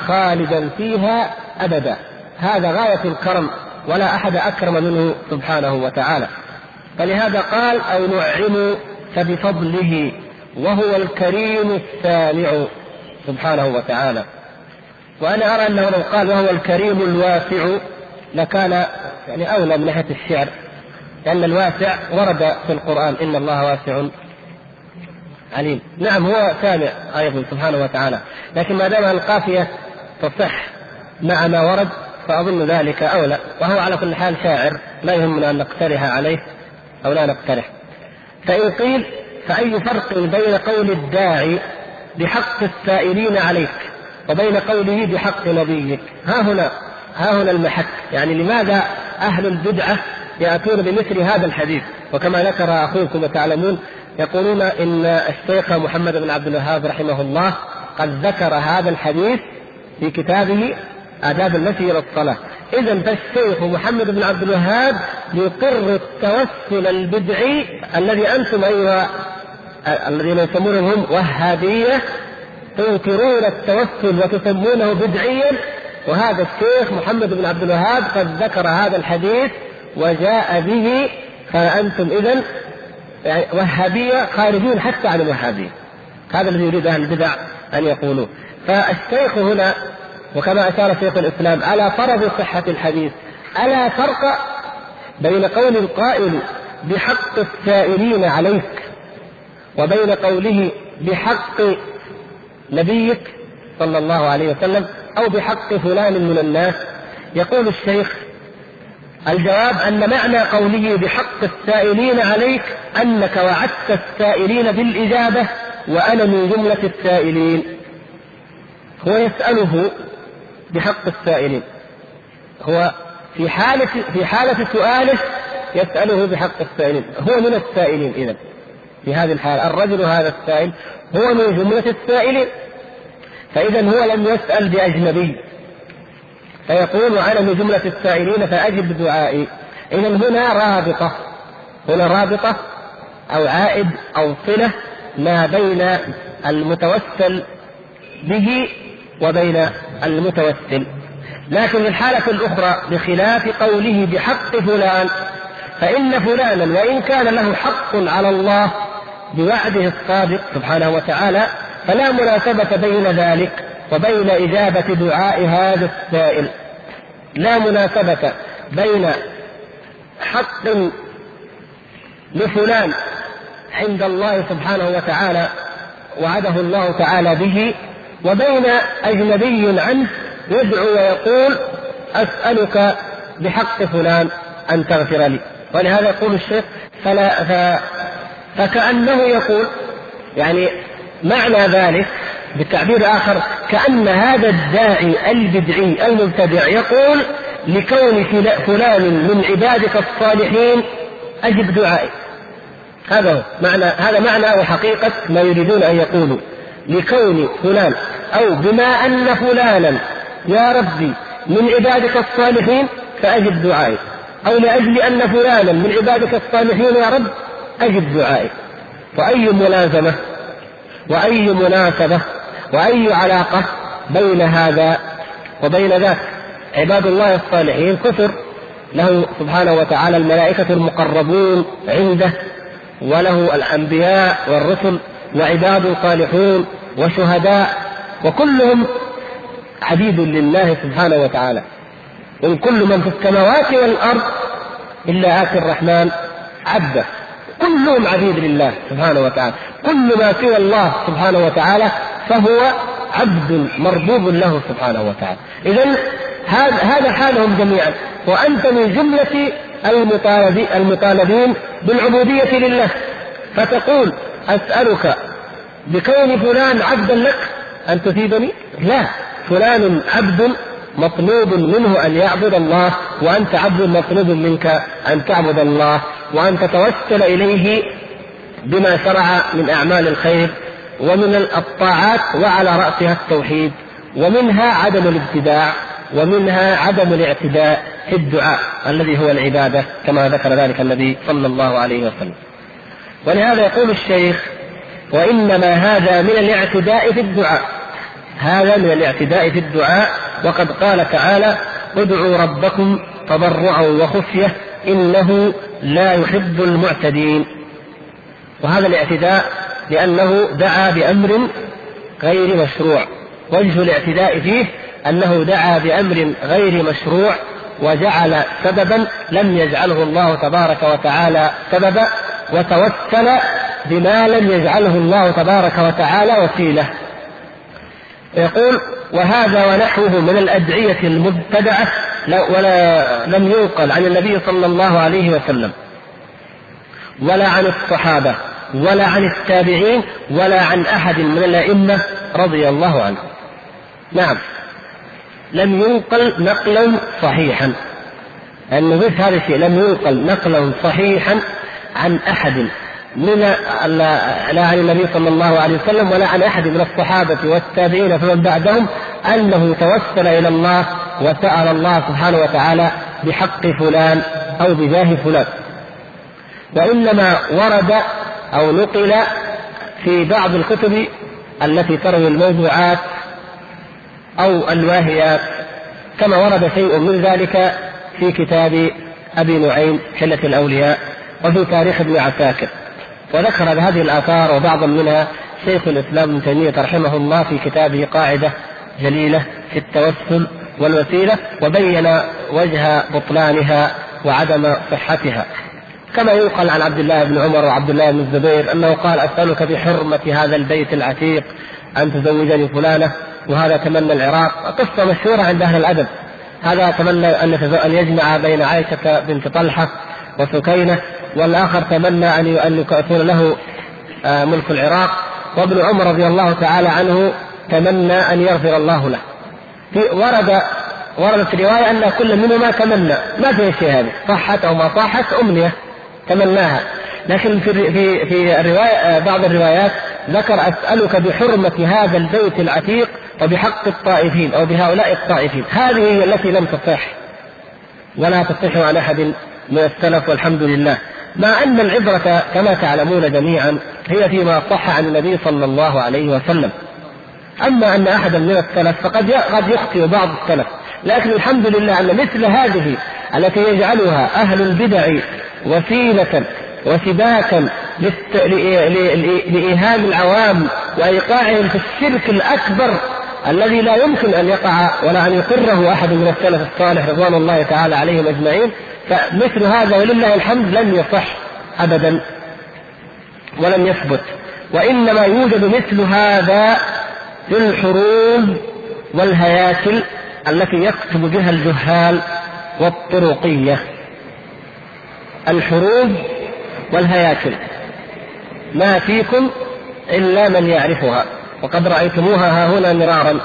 خالدا فيها أبدا. هذا غاية الكرم ولا أحد أكرم منه سبحانه وتعالى. فلهذا قال أو نعم فبفضله وهو الكريم السامع سبحانه وتعالى. وأنا أرى أنه لو قال وهو الكريم الواسع لكان يعني أولى من ناحية الشعر. لأن الواسع ورد في القرآن إن الله واسع عليم. نعم هو سامع أيضا سبحانه وتعالى لكن ما دام القافية تصح مع ما ورد فأظن ذلك أولى وهو على كل حال شاعر لا يهمنا أن نقترح عليه أو لا نقترح. فإن قيل فأي فرق بين قول الداعي بحق السائلين عليك وبين قوله بحق نبيك؟ ها هنا ها هنا المحك. يعني لماذا أهل البدعة يأتون بمثل هذا الحديث. وكما ذكر أخوكم وتعلمون يقولون إن الشيخ محمد بن عبد الوهاب رحمه الله قد ذكر هذا الحديث في كتابه آداب المشي إلى الصلاة. إذا فالشيخ محمد بن عبد الوهاب يقر التوسل البدعي الذي أنتم أيها الذين يسمونهم وهابية تنكرون التوسل وتسمونه بدعيا. وهذا الشيخ محمد بن عبد الوهاب قد ذكر هذا الحديث وجاء به فأنتم إذا يعني وهابية خارجين حتى عن الوهابية. هذا الذي يريد أهل البدع أن يقولوا. فالشيخ هنا وكما أشار شيخ الإسلام على فرض صحة الحديث ألا فرق بين قول القائل بحق السائلين عليك وبين قوله بحق نبيك صلى الله عليه وسلم أو بحق فلان من الناس. يقول الشيخ الجواب أن معنى قوله بحق السائلين عليك أنك وعدت السائلين بالإجابة وأنا من جملة السائلين. هو يسأله بحق السائلين. هو في حالة في حالة سؤاله يسأله بحق السائلين. هو من السائلين إذا في هذه الحالة الرجل هذا السائل هو من جملة السائلين. فإذا هو لم يسأل بأجنبي. فيقول أنا من جملة السائلين فأجب بدعائي إذا هنا رابطة. هنا رابطة أو عائد أو صلة ما بين المتوسل به وبين المتوسل. لكن الحالة الأخرى بخلاف قوله بحق فلان فإن فلانا وإن كان له حق على الله بوعده الصادق سبحانه وتعالى فلا مناسبة بين ذلك. وبين إجابة دعاء هذا السائل. لا مناسبة بين حق لفلان عند الله سبحانه وتعالى وعده الله تعالى به وبين أجنبي عنه يدعو ويقول أسألك بحق فلان أن تغفر لي. ولهذا يقول الشيخ فلا ف فكأنه يقول يعني معنى ذلك بتعبير آخر كأن هذا الداعي البدعي المبتدع يقول لكون فلان من عبادك الصالحين أجب دعائي. هذا هو معنى هذا معنى وحقيقة ما يريدون أن يقولوا. لكون فلان أو بما أن فلانا يا ربي من عبادك الصالحين فأجب دعائي. أو لأجل أن فلانا من عبادك الصالحين يا رب أجب دعائي. وأي ملازمة؟ وأي مناسبة؟ وأي علاقة بين هذا وبين ذاك؟ عباد الله الصالحين كثر له سبحانه وتعالى الملائكة المقربون عنده وله الأنبياء والرسل وعباد صالحون وشهداء وكلهم عبيد لله سبحانه وتعالى. إن كل من في السماوات والأرض إلا آتي الرحمن عبده. كلهم عبيد لله سبحانه وتعالى. كل ما سوى الله سبحانه وتعالى فهو عبد مربوب له سبحانه وتعالى. إذا هذا حالهم جميعا. وأنت من جملة المطالبين بالعبودية لله. فتقول أسألك بكون فلان عبدا لك؟ أن تفيدني؟ لا. فلان عبد مطلوب منه أن يعبد الله وأنت عبد مطلوب منك أن تعبد الله. وأن تتوسل إليه بما شرع من أعمال الخير. ومن الطاعات وعلى رأسها التوحيد ومنها عدم الابتداع ومنها عدم الاعتداء في الدعاء الذي هو العبادة كما ذكر ذلك النبي صلى الله عليه وسلم. ولهذا يقول الشيخ وإنما هذا من الاعتداء في الدعاء. هذا من الاعتداء في الدعاء وقد قال تعالى ادعوا ربكم تضرعا وخفية إنه لا يحب المعتدين. وهذا الاعتداء لأنه دعا بأمر غير مشروع. وجه الاعتداء فيه أنه دعا بأمر غير مشروع وجعل سببا لم يجعله الله تبارك وتعالى سببا وتوسل بما لم يجعله الله تبارك وتعالى وسيلة. يقول وهذا ونحوه من الأدعية المبتدعة ولا لم ينقل عن النبي صلى الله عليه وسلم ولا عن الصحابة. ولا عن التابعين ولا عن أحد من الأئمة رضي الله عنهم. نعم. لم ينقل نقلا صحيحا. مثل هذا الشيء لم ينقل نقلا صحيحا عن أحد من لا عن النبي صلى الله عليه وسلم ولا عن أحد من الصحابة والتابعين فمن بعدهم أنه توسل إلى الله وسأل الله سبحانه وتعالى بحق فلان أو بجاه فلان. وإنما ورد أو نقل في بعض الكتب التي تروي الموضوعات أو الواهيات كما ورد شيء من ذلك في كتاب أبي نعيم حلة الأولياء وفي تاريخ ابن عساكر. وذكر هذه الآثار وبعضا منها شيخ الإسلام ابن تيمية رحمه الله في كتابه قاعدة جليلة في التوسل والوسيلة وبين وجه بطلانها وعدم صحتها. كما ينقل عن عبد الله بن عمر وعبد الله بن الزبير أنه قال أسألك بحرمة هذا البيت العتيق أن تزوجني فلانة وهذا تمنى العراق. قصة مشهورة عند أهل الأدب. هذا تمنى أن يجمع بين عائشة بنت طلحة وسكينة والآخر تمنى أن أن يكون له آه، ملك العراق. وابن عمر رضي الله تعالى عنه تمنى أن يغفر الله له. ورد وردت رواية أن كل منهما تمنى. ما في شيء هذا. صحت أو ما صحت أمنية. تمناها. لكن في في في الرواية آه، بعض الروايات ذكر أسألك بحرمة هذا البيت العتيق وبحق الطائفين أو بهؤلاء الطائفين. هذه هي التي لم تصح. ولا تصح عن أحد من السلف والحمد لله. مع أن العبرة كما تعلمون جميعا هي فيما صح عن النبي صلى الله عليه وسلم. أما أن أحدا من السلف فقد قد يخطئ بعض السلف. لكن الحمد لله أن مثل هذه التي يجعلها أهل البدع وسيلة وسباكا لإيهام العوام وإيقاعهم في الشرك الأكبر الذي لا يمكن أن يقع ولا أن يقره أحد من السلف الصالح رضوان الله تعالى عليهم أجمعين. فمثل هذا ولله الحمد لم يصح أبدا ولم يثبت. وإنما يوجد مثل هذا في الحروب والهياكل التي يكتب بها الجهال والطرقية. الحروب والهياكل. ما فيكم إلا من يعرفها. وقد رأيتموها ها هنا مرارا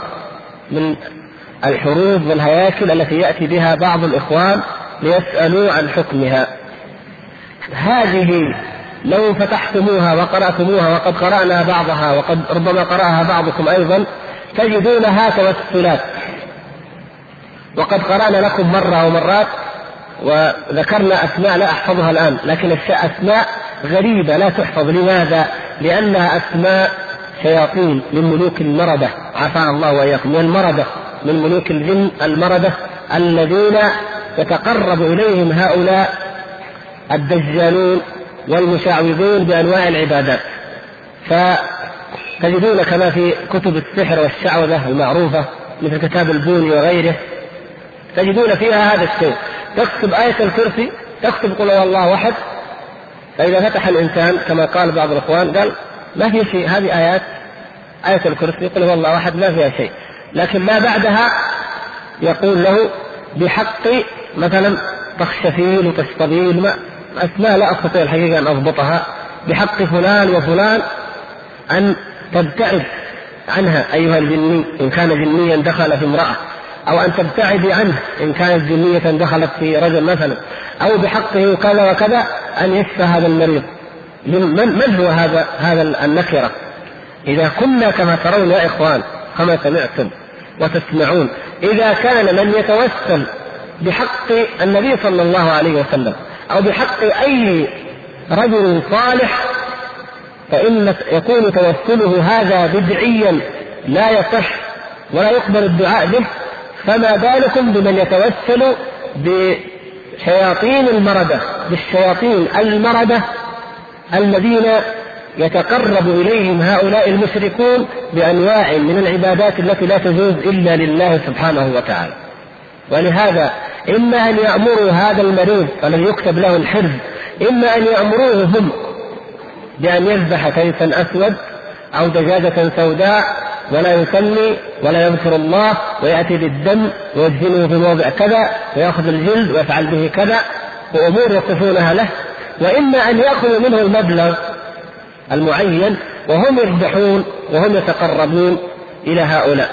من الحروب والهياكل التي يأتي بها بعض الإخوان ليسألوا عن حكمها. هذه لو فتحتموها وقرأتموها وقد قرأنا بعضها وقد ربما قرأها بعضكم أيضا تجدونها توسلات. وقد قرأنا لكم مرة ومرات وذكرنا أسماء لا أحفظها الآن لكن أسماء غريبة لا تحفظ. لماذا؟ لأنها أسماء شياطين من ملوك المردة عافانا الله وإياكم. من المردة من ملوك الجن المردة الذين يتقرب إليهم هؤلاء الدجالون والمشعوذون بأنواع العبادات. فتجدون كما في كتب السحر والشعوذة المعروفة مثل كتاب البوني وغيره تجدون فيها هذا الشيء. تكتب آية الكرسي تكتب قل هو الله أحد. فإذا فتح الإنسان كما قال بعض الإخوان قال ما في شيء هذه آيات آية الكرسي قل هو الله أحد ما فيها شيء. لكن ما بعدها يقول له بحق مثلا تخشفين وتشطبين ما أسماء لا أستطيع الحقيقة أن أضبطها. بحق فلان وفلان أن تبتعد عنها أيها الجني إن كان جنيا دخل في امرأة. أو أن تبتعدي عنه إن كانت جنية دخلت في رجل مثلا. أو بحقه كذا وكذا أن يشفى هذا المريض. من, من هو هذا هذا النكرة؟ إذا كنا كما ترون يا إخوان كما سمعتم وتسمعون إذا كان من يتوسل بحق النبي صلى الله عليه وسلم أو بحق أي رجل صالح فإن يكون توسله هذا بدعيا لا يصح ولا يقبل الدعاء به. فما بالكم بمن يتوسل بشياطين المردة بالشياطين المردة الذين يتقرب إليهم هؤلاء المشركون بأنواع من العبادات التي لا تجوز إلا لله سبحانه وتعالى. ولهذا إما أن يأمروا هذا المريض الذي يكتب له الحرز إما أن يأمروه هم بأن يذبح كيسا أسود أو دجاجة سوداء ولا يسمي ولا يذكر الله ويأتي بالدم ويدفنه في موضع كذا ويأخذ الجلد ويفعل به كذا وأمور يصفونها له. وإما أن يأخذوا منه المبلغ المعين وهم يذبحون وهم يتقربون إلى هؤلاء.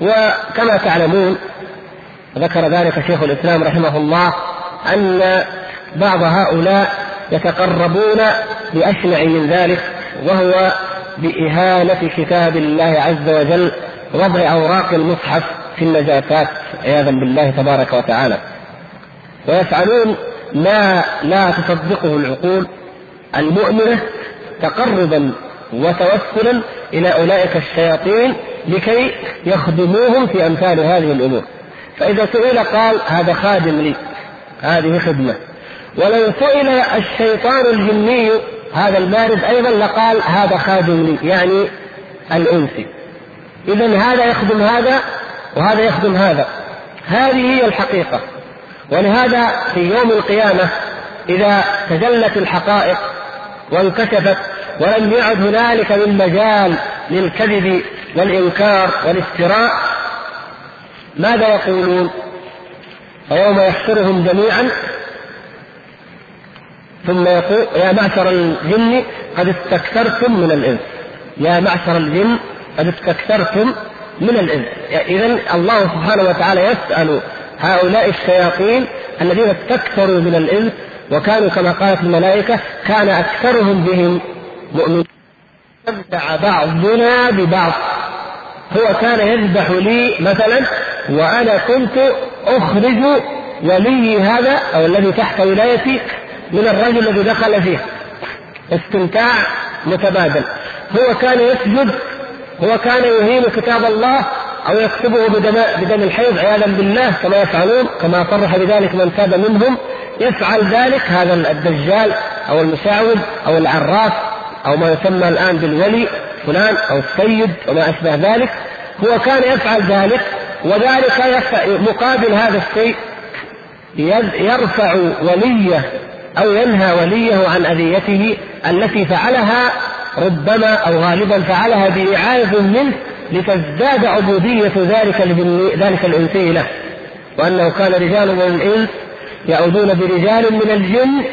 وكما تعلمون ذكر ذلك شيخ الإسلام رحمه الله أن بعض هؤلاء يتقربون بأشنع من ذلك وهو بإهانة كتاب الله عز وجل وضع أوراق المصحف في النجاسات عياذا بالله تبارك وتعالى. ويفعلون ما لا تصدقه العقول المؤمنة تقربا وتوسلا إلى أولئك الشياطين لكي يخدموهم في أمثال هذه الأمور. فإذا سئل قال هذا خادم لي هذه خدمة. ولو سئل الشيطان الجني هذا المارد أيضا لقال هذا خادم لي يعني الأنسي. إذا هذا يخدم هذا وهذا يخدم هذا. هذه هي الحقيقة. ولهذا في يوم القيامة إذا تجلت الحقائق وانكشفت ولم يعد هنالك من مجال للكذب والإنكار والافتراء ماذا يقولون؟ ويوم يحشرهم جميعا ثم يقول يا معشر الجن قد استكثرتم من الإنس. يا معشر الجن قد استكثرتم من الإنس. إذا الله سبحانه وتعالى يسأل هؤلاء الشياطين الذين استكثروا من الإنس وكانوا كما قالت الملائكة كان أكثرهم بهم مؤمنين استمتع بعضنا ببعض. هو كان يذبح لي مثلا وأنا كنت أخرج ولي هذا أو الذي تحت ولايتي من الرجل الذي دخل فيه. استمتاع متبادل. هو كان يسجد هو كان يهين كتاب الله أو يكتبه بدم بدم الحيض عياذا بالله كما يفعلون كما صرح بذلك من تاب منهم. يفعل ذلك هذا الدجال أو المشعوذ أو العراف أو ما يسمى الآن بالولي فلان أو السيد وما أشبه ذلك. هو كان يفعل ذلك وذلك مقابل هذا الشيء يرفع وليه أو ينهى وليه عن أذيته التي فعلها ربما أو غالبا فعلها بإعاذ منه لتزداد عبودية ذلك ذلك الإنسي له. وأنه كان رجال من الإنس يعودون برجال من الجن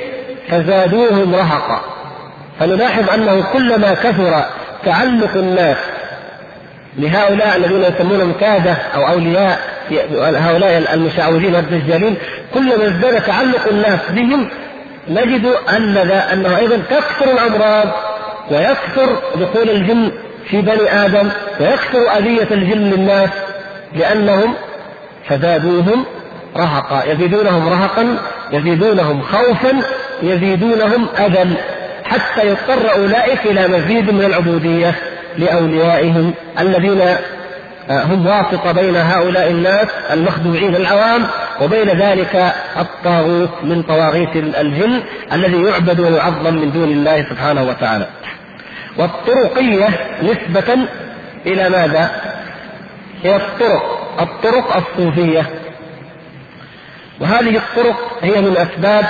فزادوهم رهقا. فنلاحظ أنه كلما كثر تعلق الناس لهؤلاء الذين يسمونهم كادة أو أولياء هؤلاء المشعوذين والدجالين كلما ازداد تعلق الناس بهم نجد أن أنه أيضا تكثر الأمراض ويكثر دخول الجن في بني آدم ويكثر أذية الجن للناس لأنهم فزادوهم رهقا يزيدونهم رهقا يزيدونهم خوفا يزيدونهم أذى حتى يضطر أولئك إلى مزيد من العبودية لأوليائهم الذين هم واسطة بين هؤلاء الناس المخدوعين العوام وبين ذلك الطاغوت من طواغيت الجن الذي يعبد ويعظم من دون الله سبحانه وتعالى. والطرقية نسبة إلى ماذا؟ هي الطرق الطرق الصوفية وهذه الطرق هي من أسباب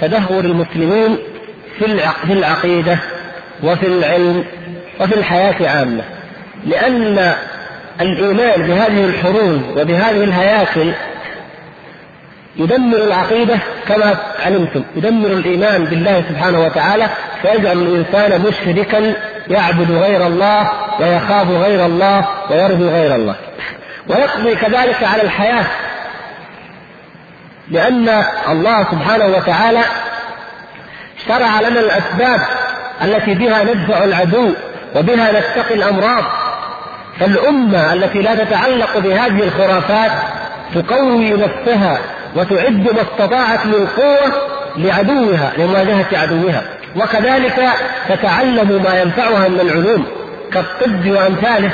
تدهور المسلمين في العقيدة وفي العلم وفي الحياة عامة لأن الإيمان بهذه الحروب وبهذه الهياكل يدمر العقيدة كما علمتم يدمر الإيمان بالله سبحانه وتعالى فيجعل الإنسان مشركا يعبد غير الله ويخاف غير الله ويرجو غير الله. ويقضي كذلك على الحياة لأن الله سبحانه وتعالى شرع لنا الأسباب التي بها ندفع العدو وبها نتقي الأمراض. فالأمة التي لا تتعلق بهذه الخرافات تقوي نفسها وتعد ما استطاعت من قوة لعدوها لمواجهة عدوها. وكذلك تتعلم ما ينفعها من العلوم كالطب وأمثاله.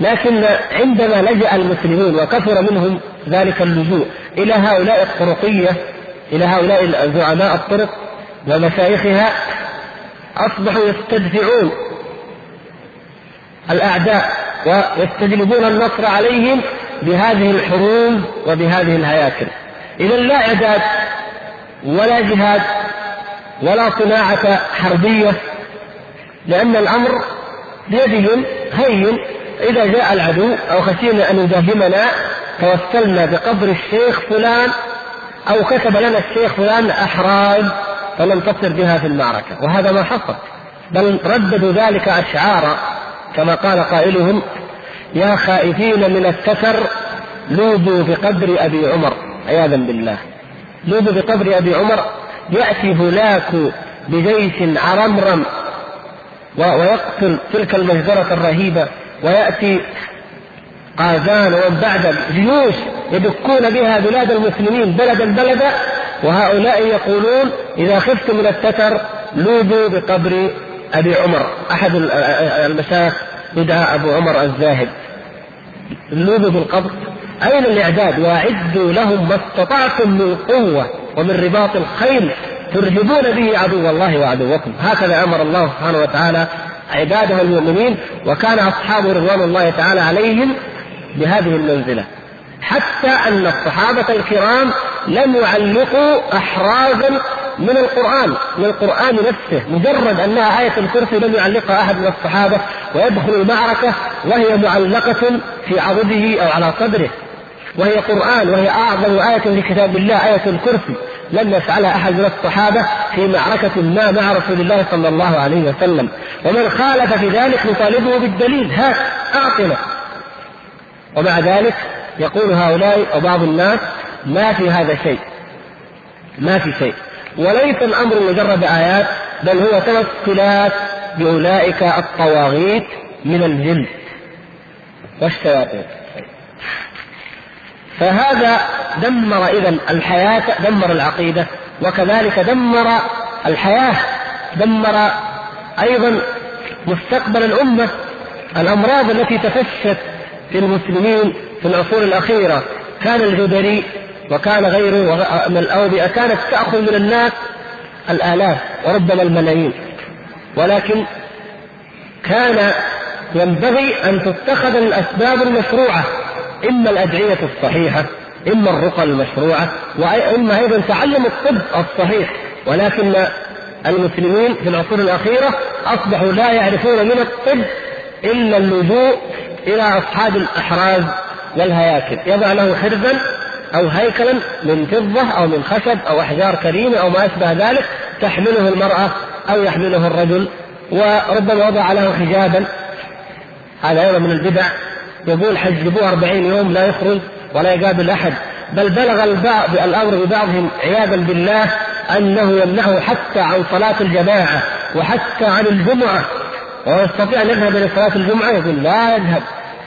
لكن عندما لجأ المسلمون وكثر منهم ذلك اللجوء إلى هؤلاء الطرقية إلى هؤلاء زعماء الطرق ومشايخها أصبحوا يستدفعون الأعداء ويستجلبون النصر عليهم بهذه الحروب وبهذه الهياكل. إذا لا إعداد ولا جهاد ولا صناعة حربية لأن الأمر بيدهم هين إذا جاء العدو أو خشينا أن يداهمنا توسلنا بقبر الشيخ فلان أو كتب لنا الشيخ فلان أحراز فننتصر بها في المعركة. وهذا ما حصل بل رددوا ذلك أشعارا كما قال قائلهم يا خائفين من الستر لوذوا بقبر أبي عمر. عياذا بالله. لوذوا بقبر أبي عمر يأتي هناك بجيش عرمرم ويقتل تلك المجزرة الرهيبة ويأتي قازان ومن بعد جيوش يدكون بها بلاد المسلمين بلدا بلدا وهؤلاء يقولون إذا خفتم من التتر لوذوا بقبر أبي عمر أحد المشايخ يدعى أبو عمر الزاهد. لوذوا بالقبر أين الإعداد؟ وأعدوا لهم ما استطعتم من قوة ومن رباط الخيل ترهبون به عدو الله وعدوكم. هكذا أمر الله سبحانه وتعالى عباده المؤمنين وكان أصحابه رضوان الله تعالى عليهم بهذه المنزلة. حتى أن الصحابة الكرام لم يعلقوا أحرازا من القرآن من القرآن نفسه مجرد أنها آية الكرسي لم يعلقها أحد من الصحابة ويدخل المعركة وهي معلقة في عضده أو على صدره. وهي قرآن وهي أعظم آية في كتاب الله آية الكرسي. لم يفعلها أحد من الصحابة في معركة ما مع رسول الله صلى الله عليه وسلم. ومن خالف في ذلك نطالبه بالدليل. هات أعطنا. ومع ذلك يقول هؤلاء أو بعض الناس ما في هذا شيء. ما في شيء. وليس الأمر مجرد آيات بل هو توسلات بأولئك الطواغيت من الجن والشياطين. فهذا دمر إذا الحياة دمر العقيدة وكذلك دمر الحياة دمر أيضا مستقبل الأمة الأمراض التي تفشت في المسلمين في العصور الأخيرة. كان الجدري وكان غيره من الأوبئة كانت تأخذ من الناس الآلاف وربما الملايين. ولكن كان ينبغي أن تتخذ الأسباب المشروعة إما الأدعية الصحيحة إما الرقى المشروعة وإما أيضا تعلم الطب الصحيح. ولكن المسلمين في العصور الأخيرة أصبحوا لا يعرفون من الطب إلا اللجوء إلى أصحاب الأحراز والهياكل. يضع له حرزا أو هيكلا من فضة أو من خشب أو أحجار كريمة أو ما أشبه ذلك تحمله المرأة أو يحمله الرجل وربما وضع له حجابا. هذا أيضا من البدع. يقول حجبوه أربعين يوم لا يخرج ولا يقابل أحد. بل بلغ البعض الأمر ببعضهم عياذا بالله أنه يمنعه حتى عن صلاة الجماعة وحتى عن الجمعة. ويستطيع أن يذهب إلى صلاة الجمعة؟ يقول لا يذهب.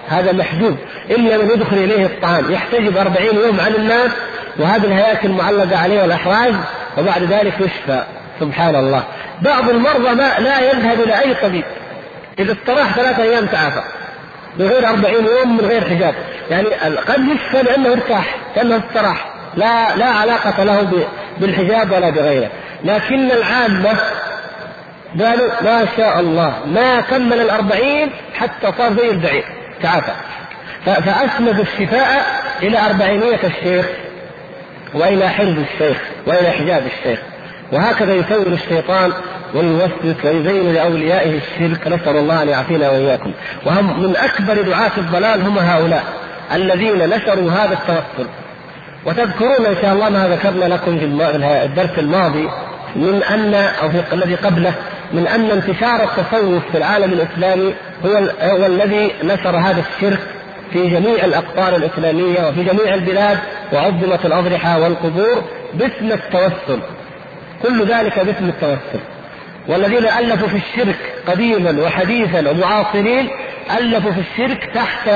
هذا محجوب. إلا من يدخل إليه الطعام. يحتجب أربعين يوم عن الناس وهذه الهياكل معلقة عليه والأحراج وبعد ذلك يشفى. سبحان الله. بعض المرضى ما لا يذهب إلى أي طبيب. إذا استراح ثلاثة أيام تعافى. بغير أربعين يوم من غير حجاب. يعني قد يشفى لأنه ارتاح كأنه استراح لا لا علاقة له بالحجاب ولا بغيره. لكن العامة قالوا ما شاء الله ما كمل الأربعين حتى صار زي البعير. تعافى. فأسند الشفاء إلى أربعينية الشيخ وإلى حرز الشيخ وإلى حجاب الشيخ. وهكذا يسول الشيطان ويوسوس ويزين لأوليائه الشرك. نسأل الله أن يعافينا وإياكم. وهم من أكبر دعاة الضلال هم هؤلاء الذين نشروا هذا التوسل. وتذكرون إن شاء الله ما ذكرنا لكم في الدرس الماضي من أن أو في الذي قبله من أن انتشار التصوف في العالم الإسلامي هو هو الذي نشر هذا الشرك في جميع الأقطار الإسلامية وفي جميع البلاد وعظمت الأضرحة والقبور باسم التوسل. كل ذلك باسم التوسل. والذين ألفوا في الشرك قديما وحديثا ومعاصرين ألفوا في الشرك تحت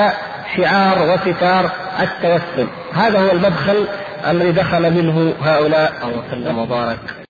شعار وستار التوسل. هذا هو المدخل الذي دخل منه هؤلاء. وسلم وبارك.